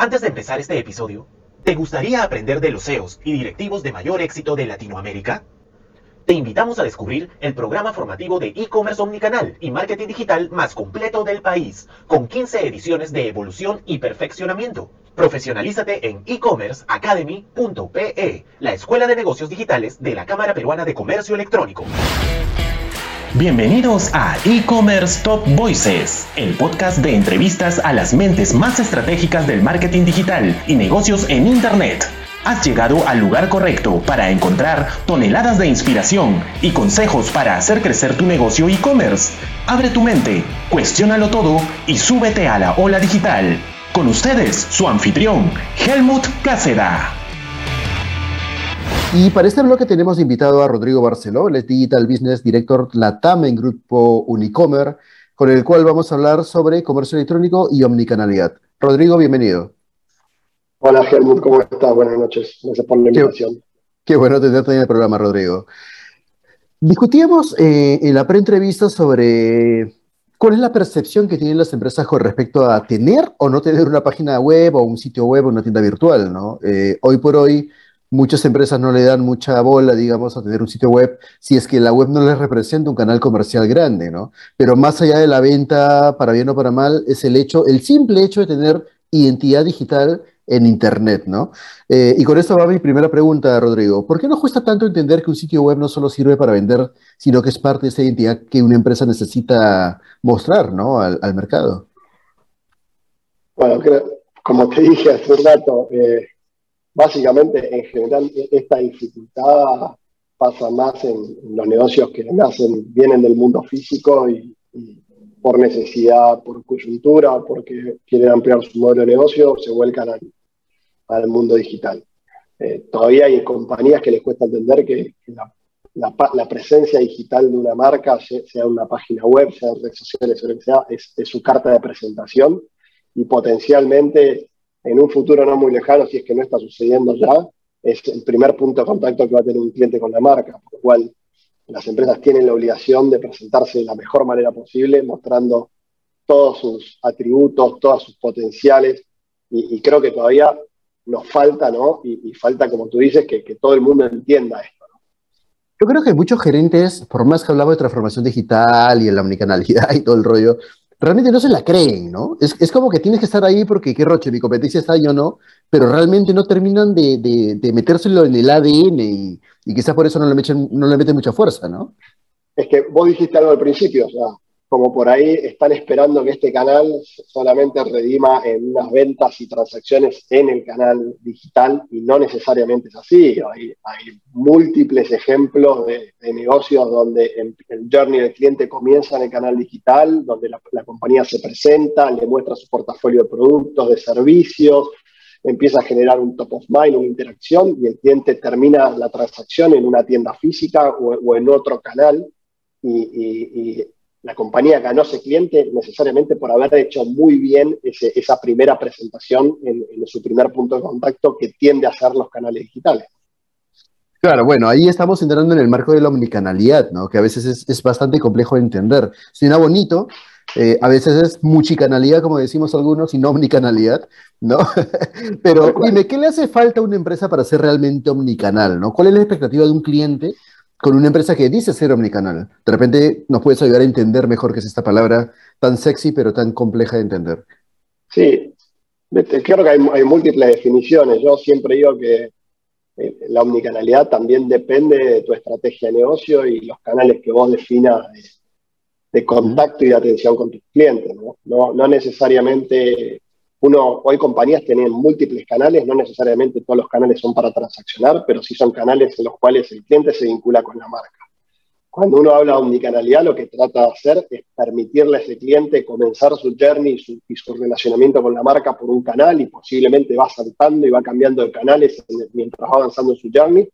Antes de empezar este episodio, ¿te gustaría aprender de los CEOs y directivos de mayor éxito de Latinoamérica? Te invitamos a descubrir el programa formativo de e-commerce omnicanal y marketing digital más completo del país, con 15 ediciones de evolución y perfeccionamiento. Profesionalízate en e-commerceacademy.pe, la escuela de negocios digitales de la Cámara Peruana de Comercio Electrónico. Bienvenidos a E-Commerce Top Voices, el podcast de entrevistas a las mentes más estratégicas del marketing digital y negocios en Internet. Has llegado al lugar correcto para encontrar toneladas de inspiración y consejos para hacer crecer tu negocio e-commerce. Abre tu mente, cuestiónalo todo y súbete a la ola digital. Con ustedes, su anfitrión, Helmut Cáceda. Y para este bloque tenemos invitado a Rodrigo Barceló, el Digital Business Director Latam en Grupo Unicomer, con el cual vamos a hablar sobre comercio electrónico y omnicanalidad. Rodrigo, bienvenido. Hola Helmut, ¿cómo estás? Buenas noches. Gracias por la invitación. Qué, bueno tenerte en el programa, Rodrigo. Discutíamos eh, en la pre-entrevista sobre cuál es la percepción que tienen las empresas con respecto a tener o no tener una página web o un sitio web o una tienda virtual, ¿no? Eh, hoy por hoy muchas empresas no le dan mucha bola, digamos, a tener un sitio web si es que la web no les representa un canal comercial grande, ¿no? Pero más allá de la venta, para bien o para mal, es el hecho, el simple hecho de tener identidad digital en Internet, ¿no? Eh, y con esto va mi primera pregunta, Rodrigo. ¿Por qué nos cuesta tanto entender que un sitio web no solo sirve para vender, sino que es parte de esa identidad que una empresa necesita mostrar, ¿no? Al, mercado. Bueno, como te dije hace un rato, eh, básicamente, en general, e-, esta dificultad pasa más en, los negocios que nacen, vienen del mundo físico y, por necesidad, por coyuntura, porque quieren ampliar su modelo de negocio, se vuelcan al, mundo digital. Eh, todavía hay compañías que les cuesta entender que, la, presencia digital de una marca, sea una página web, sea en redes sociales, sea, es, es su carta de presentación y potencialmente en un futuro no muy lejano, si es que no está sucediendo ya, es el primer punto de contacto que va a tener un cliente con la marca, por lo cual las empresas tienen la obligación de presentarse de la mejor manera posible, mostrando todos sus atributos, todos sus potenciales, y, creo que todavía nos falta, ¿no? Y, falta, como tú dices, que, todo el mundo entienda esto. Yo creo que muchos gerentes, por más que hablamos de transformación digital y en la omnicanalidad y todo el rollo, realmente no se la creen, ¿no? Es, como que tienes que estar ahí porque qué roche, mi competencia está yo no, pero realmente no terminan de, metérselo en el ADN y, quizás por eso no le, meten, no le meten mucha fuerza, ¿no? Es que vos dijiste algo al principio, o sea, como por ahí están esperando que este canal solamente redima en unas ventas y transacciones en el canal digital y no necesariamente es así. Hay, múltiples ejemplos de, negocios donde el, journey del cliente comienza en el canal digital, donde la, compañía se presenta, le muestra su portafolio de productos, de servicios, empieza a generar un top of mind, una interacción y el cliente termina la transacción en una tienda física o, en otro canal. y, la compañía ganó ese cliente necesariamente por haber hecho muy bien esa primera presentación en, su primer punto de contacto que tiende a ser los canales digitales. Claro, bueno, ahí estamos entrando en el marco de la omnicanalidad, ¿no? Que a veces es, bastante complejo de entender. Suena bonito, eh, a veces es muchicanalidad, como decimos algunos, y no omnicanalidad, ¿no? Pero dime, ¿qué le hace falta a una empresa para ser realmente omnicanal, ¿no? ¿Cuál es la expectativa de un cliente con una empresa que dice ser omnicanal. De repente nos puedes ayudar a entender mejor qué es esta palabra tan sexy pero tan compleja de entender. Sí, creo que hay, múltiples definiciones. Yo siempre digo que eh, la omnicanalidad también depende de tu estrategia de negocio y los canales que vos definas de, contacto y de atención con tus clientes. No, no necesariamente uno, hoy compañías tienen múltiples canales, no necesariamente todos los canales son para transaccionar, pero sí son canales en los cuales el cliente se vincula con la marca. Cuando uno habla de omnicanalidad, lo que trata de hacer es permitirle a ese cliente comenzar su journey y su, relacionamiento con la marca por un canal y posiblemente va saltando y va cambiando de canales mientras va avanzando en su journey,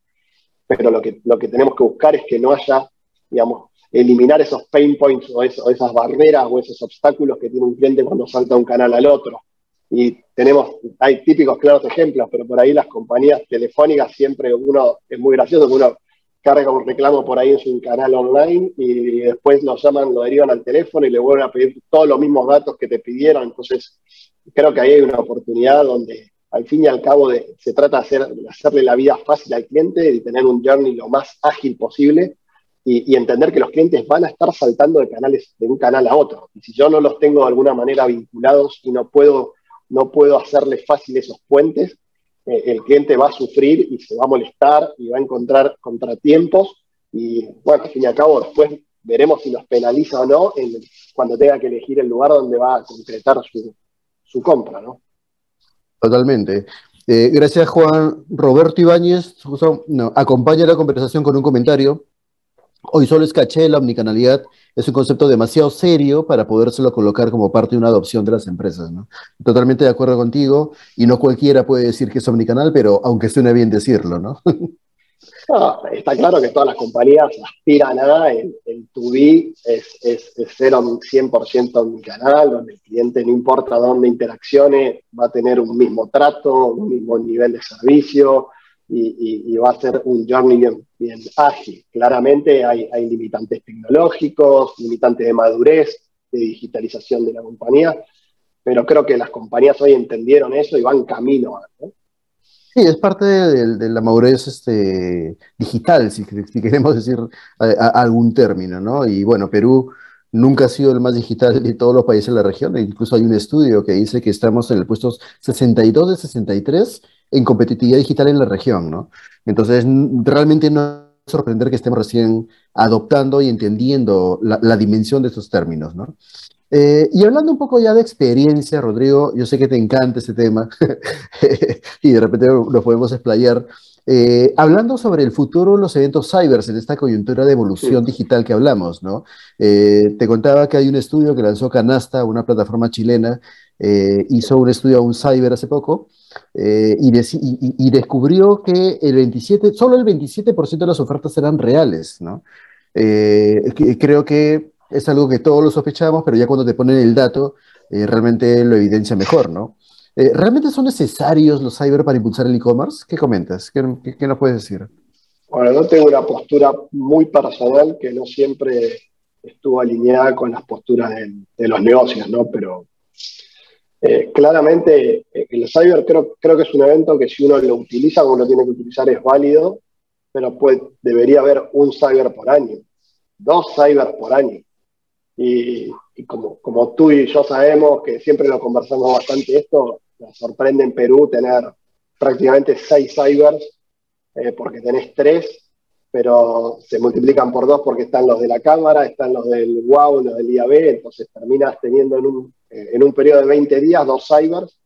pero lo que, lo que tenemos que buscar es que no haya, digamos, eliminar esos pain points o, o esas barreras o esos obstáculos que tiene un cliente cuando salta de un canal al otro y tenemos, hay típicos claros ejemplos, pero por ahí las compañías telefónicas siempre uno, es muy gracioso, uno carga un reclamo por ahí en su canal online y después lo llaman, lo derivan al teléfono y le vuelven a pedir todos los mismos datos que te pidieron. Entonces, creo que ahí hay una oportunidad donde al fin y al cabo se trata de, hacer, hacerle la vida fácil al cliente y tener un journey lo más ágil posible y, entender que los clientes van a estar saltando de canales de un canal a otro. Y si yo no los tengo de alguna manera vinculados y no puedo, no puedo hacerles fácil esos puentes, eh, el cliente va a sufrir y se va a molestar y va a encontrar contratiempos y bueno, al fin y al cabo después veremos si nos penaliza o no cuando tenga que elegir el lugar donde va a concretar su, compra, ¿no? Totalmente. Eh, gracias, Juan. Roberto Ibáñez acompaña la conversación con un comentario. Hoy solo es caché, la omnicanalidad es un concepto demasiado serio para podérselo colocar como parte de una adopción de las empresas. ¿no? Totalmente de acuerdo contigo, y no cualquiera puede decir que es omnicanal, pero aunque suene bien decirlo, ¿no? está claro que todas las compañías aspiran a, el, el 2B es, es, es ser 100% omnicanal, donde el cliente no importa dónde interaccione, va a tener un mismo trato, un mismo nivel de servicio, y, va a ser un journey bien, ágil. Claramente hay, limitantes tecnológicos, limitantes de madurez, de digitalización de la compañía, pero creo que las compañías hoy entendieron eso y van camino a... Sí, es parte de, la madurez este, digital, si, queremos decir algún término, ¿no? Y bueno, Perú nunca ha sido el más digital de todos los países de la región, e incluso hay un estudio que dice que estamos en el puesto 62 de 63 en competitividad digital en la región, ¿no? Entonces, realmente no es sorprender que estemos recién adoptando y entendiendo la, dimensión de estos términos, ¿no? Eh, y hablando un poco ya de experiencia, Rodrigo, yo sé que te encanta este tema y de repente lo podemos explayar. Eh, hablando sobre el futuro de los eventos cybers en esta coyuntura de evolución digital que hablamos, ¿no? Eh, te contaba que hay un estudio que lanzó Canasta, una plataforma chilena, hizo un estudio a un cyber hace poco, eh, y, descubrió que el 27, solo el 27% de las ofertas eran reales, ¿no? Eh, creo que es algo que todos lo sospechamos, pero ya cuando te ponen el dato, eh, realmente lo evidencia mejor, ¿no? ¿Realmente son necesarios los cyber para impulsar el e-commerce? ¿Qué comentas? ¿Qué, nos puedes decir? Bueno, yo tengo una postura muy personal que no siempre estuvo alineada con las posturas de los negocios, ¿no? Pero eh, claramente, eh, el cyber creo, creo que es un evento que si uno lo utiliza como lo tiene que utilizar es válido, pero pues, debería haber un cyber por año, dos cyber por año. Y, como, como tú y yo sabemos, que siempre lo conversamos bastante esto, nos sorprende en Perú tener prácticamente seis cybers, eh, porque tenés tres, pero se multiplican por dos porque están los de la cámara, están los del WOW, los del IAB, entonces terminas teniendo en un en un periodo de 20 días dos cybers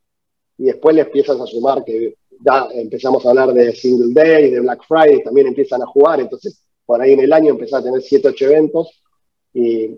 y después le empiezas a sumar que ya empezamos a hablar de Single Day, de Black Friday, también empiezan a jugar, entonces por ahí en el año empezás a tener 7, 8 eventos y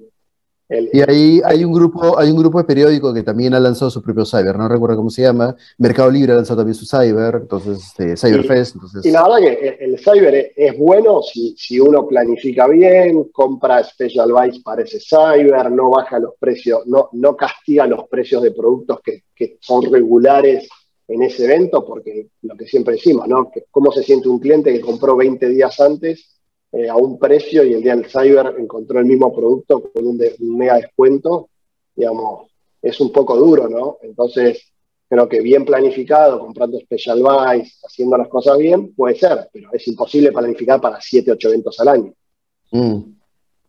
y ahí hay un grupo, hay un grupo de periódico que también ha lanzado su propio cyber, no recuerdo cómo se llama. Mercado Libre ha lanzado también su cyber, entonces este, Cyberfest. Y, y la verdad que el, cyber es, bueno si, si, uno planifica bien, compra special buys para ese cyber, no baja los precios, no, no castiga los precios de productos que, que son regulares en ese evento, porque lo que siempre decimos, ¿no? ¿Cómo se siente un cliente que compró 20 días antes eh, a un precio y el día del cyber encontró el mismo producto con un, mega descuento, digamos, es un poco duro, ¿no? Entonces, creo que bien planificado, comprando special buys, haciendo las cosas bien, puede ser, pero es imposible planificar para 7, 8 eventos al año. Mm,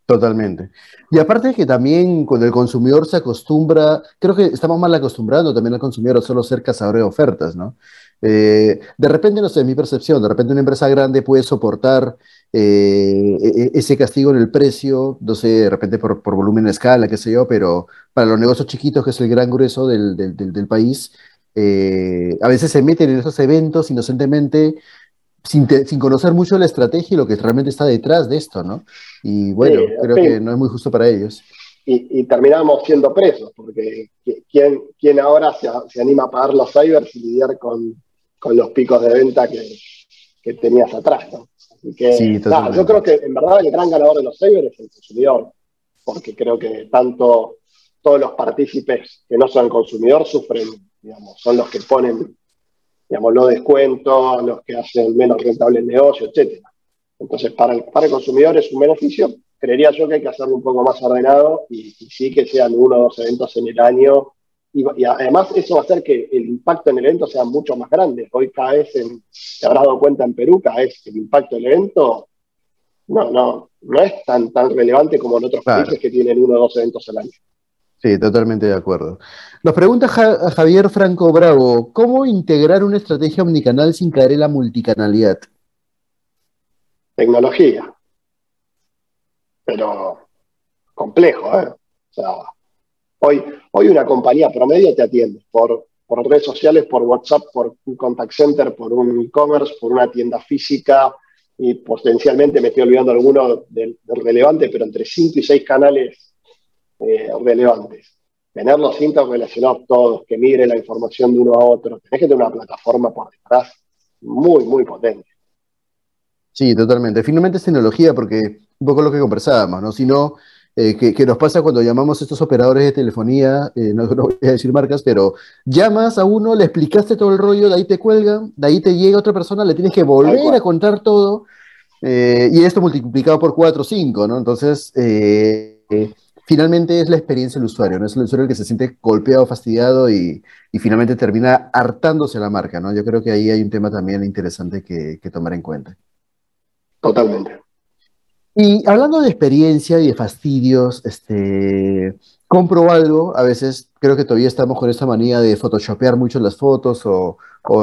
totalmente. Y aparte que también cuando el consumidor se acostumbra, creo que estamos mal acostumbrando también al consumidor a solo ser cazador de ofertas, ¿no? Eh, de repente, no sé, mi percepción, de repente una empresa grande puede soportar eh, e, e, ese castigo en el precio, no sé, de repente por, volumen de escala, qué sé yo, pero para los negocios chiquitos, que es el gran grueso del, del, país, eh, a veces se meten en esos eventos inocentemente sin, sin, conocer mucho la estrategia y lo que realmente está detrás de esto, ¿no? Y bueno, creo que no es muy justo para ellos. Y, terminamos siendo presos, porque ¿quién, quién ahora se, se, anima a pagar los cybers y lidiar con, con los picos de venta que, que tenías atrás, ¿no? Que, yo creo que en verdad el gran ganador de los cybers es el consumidor, porque creo que tanto todos los partícipes que no son consumidor sufren, digamos, son los que ponen, digamos, los descuentos, los que hacen menos rentable el negocio, etc. Entonces, para el, para el consumidor es un beneficio. Creería yo que hay que hacerlo un poco más ordenado y, sí que sean uno o dos eventos en el año y, además eso va a hacer que el impacto en el evento sea mucho más grande. Hoy cada vez, en, te habrás dado cuenta en Perú, cada vez el impacto del evento no, no, no es tan, tan relevante como en otros países que tienen uno o dos eventos al año. Sí, totalmente de acuerdo. Nos pregunta Javier Franco Bravo, ¿cómo integrar una estrategia omnicanal sin caer en la multicanalidad? Tecnología. Pero complejo, ¿eh? O sea, hoy, hoy una compañía promedio te atiende por, por redes sociales, por WhatsApp, por un contact center, por un e-commerce, por una tienda física, y potencialmente me estoy olvidando alguno del, relevante, pero entre 5 y 6 canales eh, relevantes. Tenerlos interrelacionados todos, que migre la información de uno a otro. Tenés que tener una plataforma por detrás muy, muy potente. Sí, totalmente. Finalmente es tecnología, porque un poco lo que conversábamos, ¿no? Si no, eh, que, nos pasa cuando llamamos a estos operadores de telefonía, eh, no, voy a decir marcas, pero llamas a uno, le explicaste todo el rollo, de ahí te cuelgan, de ahí te llega otra persona, le tienes que volver a contar todo, eh, y esto multiplicado por 4 o 5, ¿no? Entonces, finalmente es la experiencia del usuario, ¿no? Es el usuario el que se siente golpeado, fastidiado y, finalmente termina hartándose la marca, ¿no? Yo creo que ahí hay un tema también interesante que tomar en cuenta. Totalmente. Y hablando de experiencia y de fastidios, este, compro algo, a veces creo que todavía estamos con esta manía de photoshopear mucho las fotos o,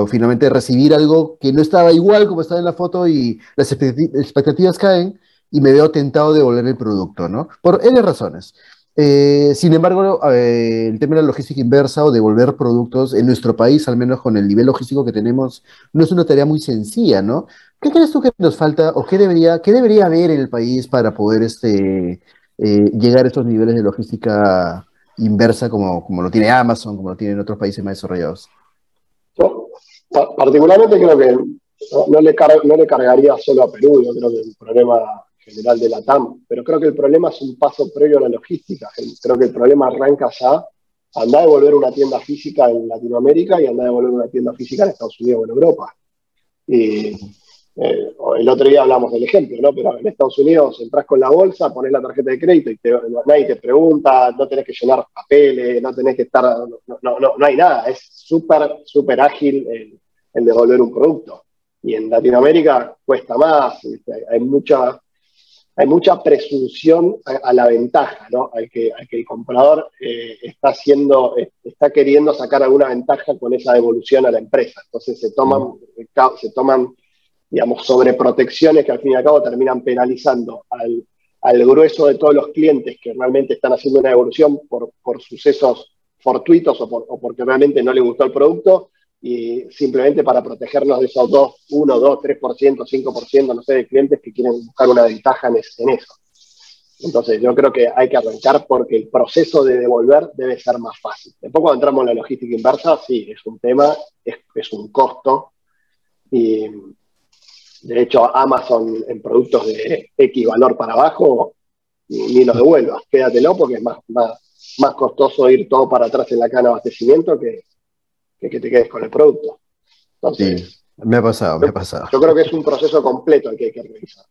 finalmente recibir algo que no estaba igual como estaba en la foto y las expectativas caen y me veo tentado de devolver el producto, ¿no? Por N razones. Eh, sin embargo, eh, el tema de la logística inversa o devolver productos en nuestro país, al menos con el nivel logístico que tenemos, no es una tarea muy sencilla, ¿no? ¿Qué crees tú que nos falta o qué debería, qué debería haber en el país para poder este, eh, llegar a estos niveles de logística inversa como, como lo tiene Amazon, como lo tienen otros países más desarrollados? Particularmente creo que no, le no le cargaría solo a Perú, yo creo que el problema general de la TAM, pero creo que el problema es un paso previo a la logística. Creo que el problema arranca ya, anda a devolver una tienda física en Latinoamérica y anda a devolver una tienda física en Estados Unidos o en Europa. Y eh, el otro día hablamos del ejemplo, ¿no? Pero en Estados Unidos entras con la bolsa, pones la tarjeta de crédito y nadie te pregunta, no tenés que llenar papeles, no tenés que estar, no, no, no, hay nada, es súper, súper ágil el, el devolver un producto. Y en Latinoamérica cuesta más, hay mucha hay mucha presunción a, la ventaja, ¿no? Al que, el comprador eh, está haciendo, está queriendo sacar alguna ventaja con esa devolución a la empresa. Entonces se toman, se toman digamos, sobreprotecciones que al fin y al cabo terminan penalizando al, grueso de todos los clientes que realmente están haciendo una devolución por, sucesos fortuitos o, o porque realmente no les gustó el producto y simplemente para protegernos de esos 2, 1, 2, 3%, 5%, no sé, de clientes que quieren buscar una ventaja en, eso. Entonces yo creo que hay que arrancar porque el proceso de devolver debe ser más fácil. Después cuando entramos en la logística inversa, sí, es un tema, es, es un costo. Y de hecho Amazon en productos de X valor para abajo, ni, lo devuelvas, quédatelo porque es más, más, más costoso ir todo para atrás en la cana de abastecimiento que, que, te quedes con el producto. Entonces, me ha pasado, me ha pasado. Yo creo que es un proceso completo el que hay que revisar.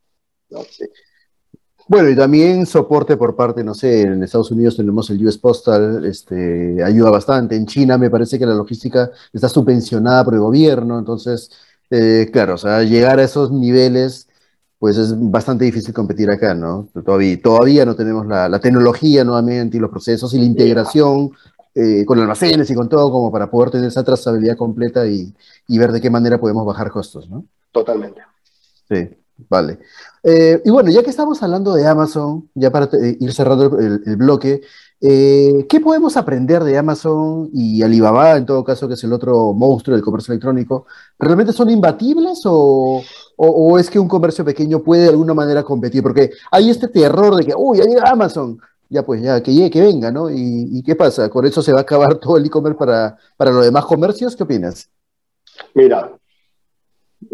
Bueno, y también soporte por parte, no sé, en Estados Unidos tenemos el US Postal, este, ayuda bastante. En China me parece que la logística está subvencionada por el gobierno, entonces, eh, claro, o sea, llegar a esos niveles, pues es bastante difícil competir acá, ¿no? Todavía, todavía no tenemos la, la tecnología nuevamente y los procesos y la integración eh, con almacenes y con todo, como para poder tener esa trazabilidad completa y, ver de qué manera podemos bajar costos, ¿no? Totalmente. Sí, vale. Eh, y bueno, ya que estamos hablando de Amazon, ya para eh, ir cerrando el, bloque, ¿qué podemos aprender de Amazon y Alibaba, en todo caso, que es el otro monstruo del comercio electrónico? ¿Realmente son imbatibles o, o, es que un comercio pequeño puede de alguna manera competir? Porque hay este terror de que, uy, ahí Amazon, ya pues ya que llegue, que venga, ¿no? ¿Y, qué pasa? ¿Con eso se va a acabar todo el e-commerce para, para los demás comercios? ¿Qué opinas? Mira,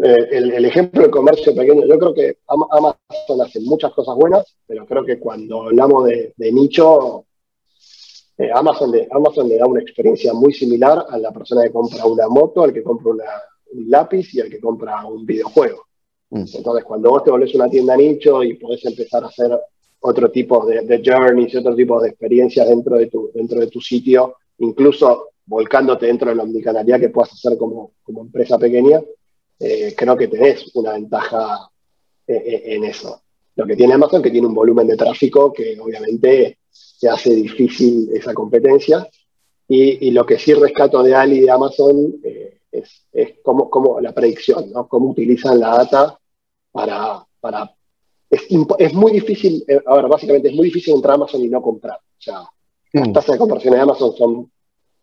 eh, el, ejemplo del comercio pequeño, yo creo que Amazon hace muchas cosas buenas, pero creo que cuando hablamos de, nicho, eh, Amazon, de, Amazon le da una experiencia muy similar a la persona que compra una moto, al que compra un lápiz y al que compra un videojuego. Mm. Entonces, cuando vos te volvés una tienda nicho y podés empezar a hacer otro tipo de, journeys y otro tipo de experiencias dentro de tu, dentro de tu sitio incluso volcándote dentro de la omnicanalidad que puedas hacer como, como empresa pequeña, eh, creo que tenés una ventaja eh, eh, en eso. Lo que tiene Amazon que tiene un volumen de tráfico que obviamente se hace difícil esa competencia. Y, lo que sí rescato de Ali y de Amazon es, es como, la predicción, ¿no? Cómo utilizan la data para... para es, es muy difícil, ahora básicamente es muy difícil entrar a Amazon y no comprar. O sea, las tasas de conversión de Amazon son,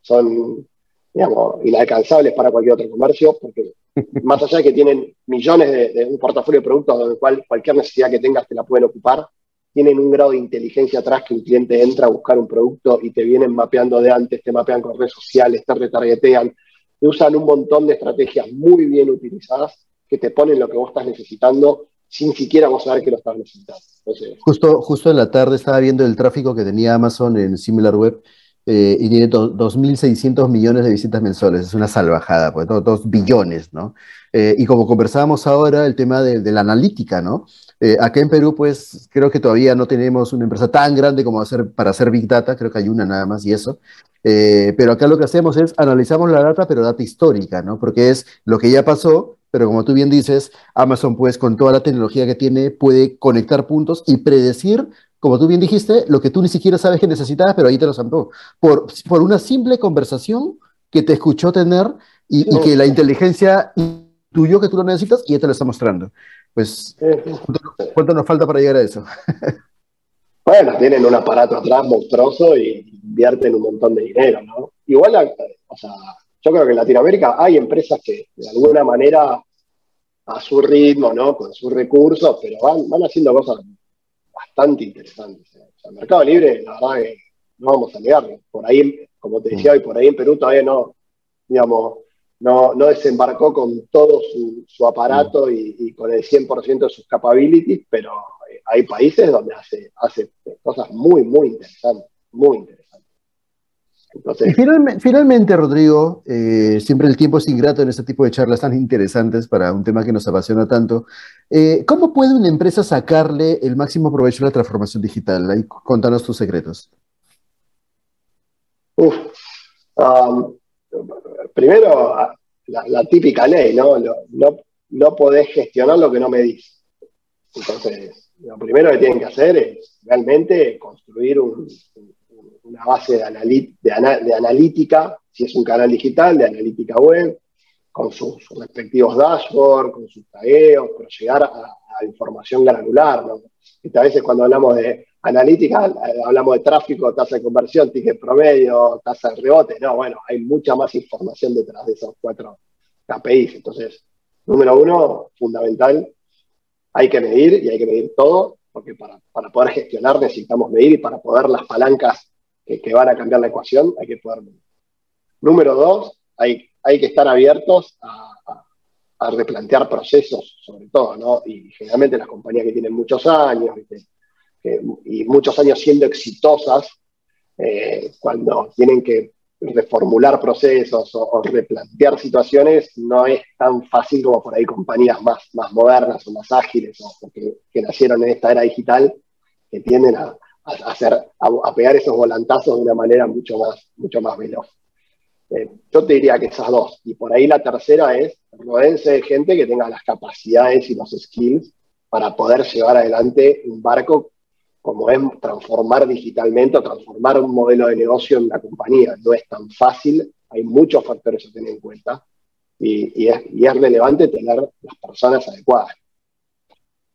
son digamos, inalcanzables para cualquier otro comercio, porque más allá de que tienen millones de, un portafolio de productos donde cual cualquier necesidad que tengas te la pueden ocupar, tienen un grado de inteligencia atrás que un cliente entra a buscar un producto y te vienen mapeando de antes, te mapean con redes sociales, te retargetean, te usan un montón de estrategias muy bien utilizadas que te ponen lo que vos estás necesitando sin siquiera vos saber que lo estás necesitando. justo, justo en la tarde estaba viendo el tráfico que tenía Amazon en SimilarWeb eh, y tiene 2.600 millones de visitas mensuales. Es una salvajada, pues, dos billones, ¿no? Eh, y como conversábamos ahora, el tema de, la analítica, ¿no? Eh, acá en Perú, pues creo que todavía no tenemos una empresa tan grande como hacer, para hacer Big Data, creo que hay una nada más y eso. pero acá lo que hacemos es analizamos la data, pero data histórica, ¿no? Porque es lo que ya pasó, pero como tú bien dices, Amazon, pues con toda la tecnología que tiene, puede conectar puntos y predecir como tú bien dijiste, lo que tú ni siquiera sabes que necesitabas, pero ahí te lo zampó. Por, por una simple conversación que te escuchó tener y, que la inteligencia intuyó que tú lo necesitas y ya te lo está mostrando. Pues, ¿cuánto, nos falta para llegar a eso? bueno, tienen un aparato atrás monstruoso y invierten un montón de dinero, ¿no? Igual, o sea, yo creo que en Latinoamérica hay empresas que de alguna manera a su ritmo, ¿no? Con sus recursos, pero van, van haciendo cosas bastante interesantes. O el Mercado Libre, la verdad que no vamos a negarlo. Por ahí, como te decía, hoy por ahí en Perú todavía no, digamos, no, no desembarcó con todo su, aparato y, con el 100% de sus capabilities, pero hay países donde hace, hace cosas muy, muy interesantes, muy interesantes y finalmente, Rodrigo, eh, siempre el tiempo es ingrato en este tipo de charlas tan interesantes para un tema que nos apasiona tanto. Eh, ¿Cómo puede una empresa sacarle el máximo provecho a la transformación digital? Ahí, contanos tus secretos. Uf, um, primero, la, típica ley, ¿no? ¿no? No podés gestionar lo que no medís. Entonces, lo primero que tienen que hacer es realmente construir un una base de, de, analítica, si es un canal digital, de analítica web, con sus, respectivos dashboards, con sus tagueos, pero llegar a, información granular. ¿no? A veces cuando hablamos de analítica, eh, hablamos de tráfico, tasa de conversión, ticket promedio, tasa de rebote. No, bueno, hay mucha más información detrás de esos cuatro KPIs. Entonces, número uno, fundamental, hay que medir y hay que medir todo, porque para, para poder gestionar necesitamos medir y para poder las palancas que, van a cambiar la ecuación, hay que poder Número dos, hay, hay que estar abiertos a, replantear procesos, sobre todo, ¿no? Y generalmente las compañías que tienen muchos años y muchos años siendo exitosas, eh, cuando tienen que reformular procesos o, replantear situaciones, no es tan fácil como por ahí compañías más, más modernas o más ágiles o que, que nacieron en esta era digital, que tienden a, a, hacer, a, pegar esos volantazos de una manera mucho más, mucho más veloz. Eh, yo te diría que esas dos. Y por ahí la tercera es rodense de gente que tenga las capacidades y los skills para poder llevar adelante un barco como es transformar digitalmente o transformar un modelo de negocio en la compañía. No es tan fácil, hay muchos factores a tener en cuenta y, es, y es relevante tener las personas adecuadas.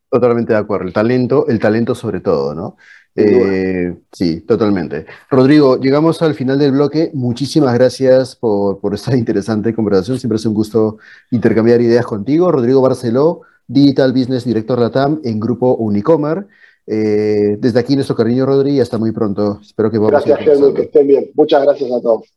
Totalmente de acuerdo. El talento, el talento sobre todo, ¿no? Eh, sí, totalmente. Rodrigo, llegamos al final del bloque. Muchísimas gracias por, esta interesante conversación. Siempre es un gusto intercambiar ideas contigo. Rodrigo Barceló, Digital Business Director Latam en Grupo Unicomer. Eh, desde aquí nuestro cariño, Rodrigo, y hasta muy pronto. Espero que Gracias, Helmut, que estén bien. Muchas gracias a todos.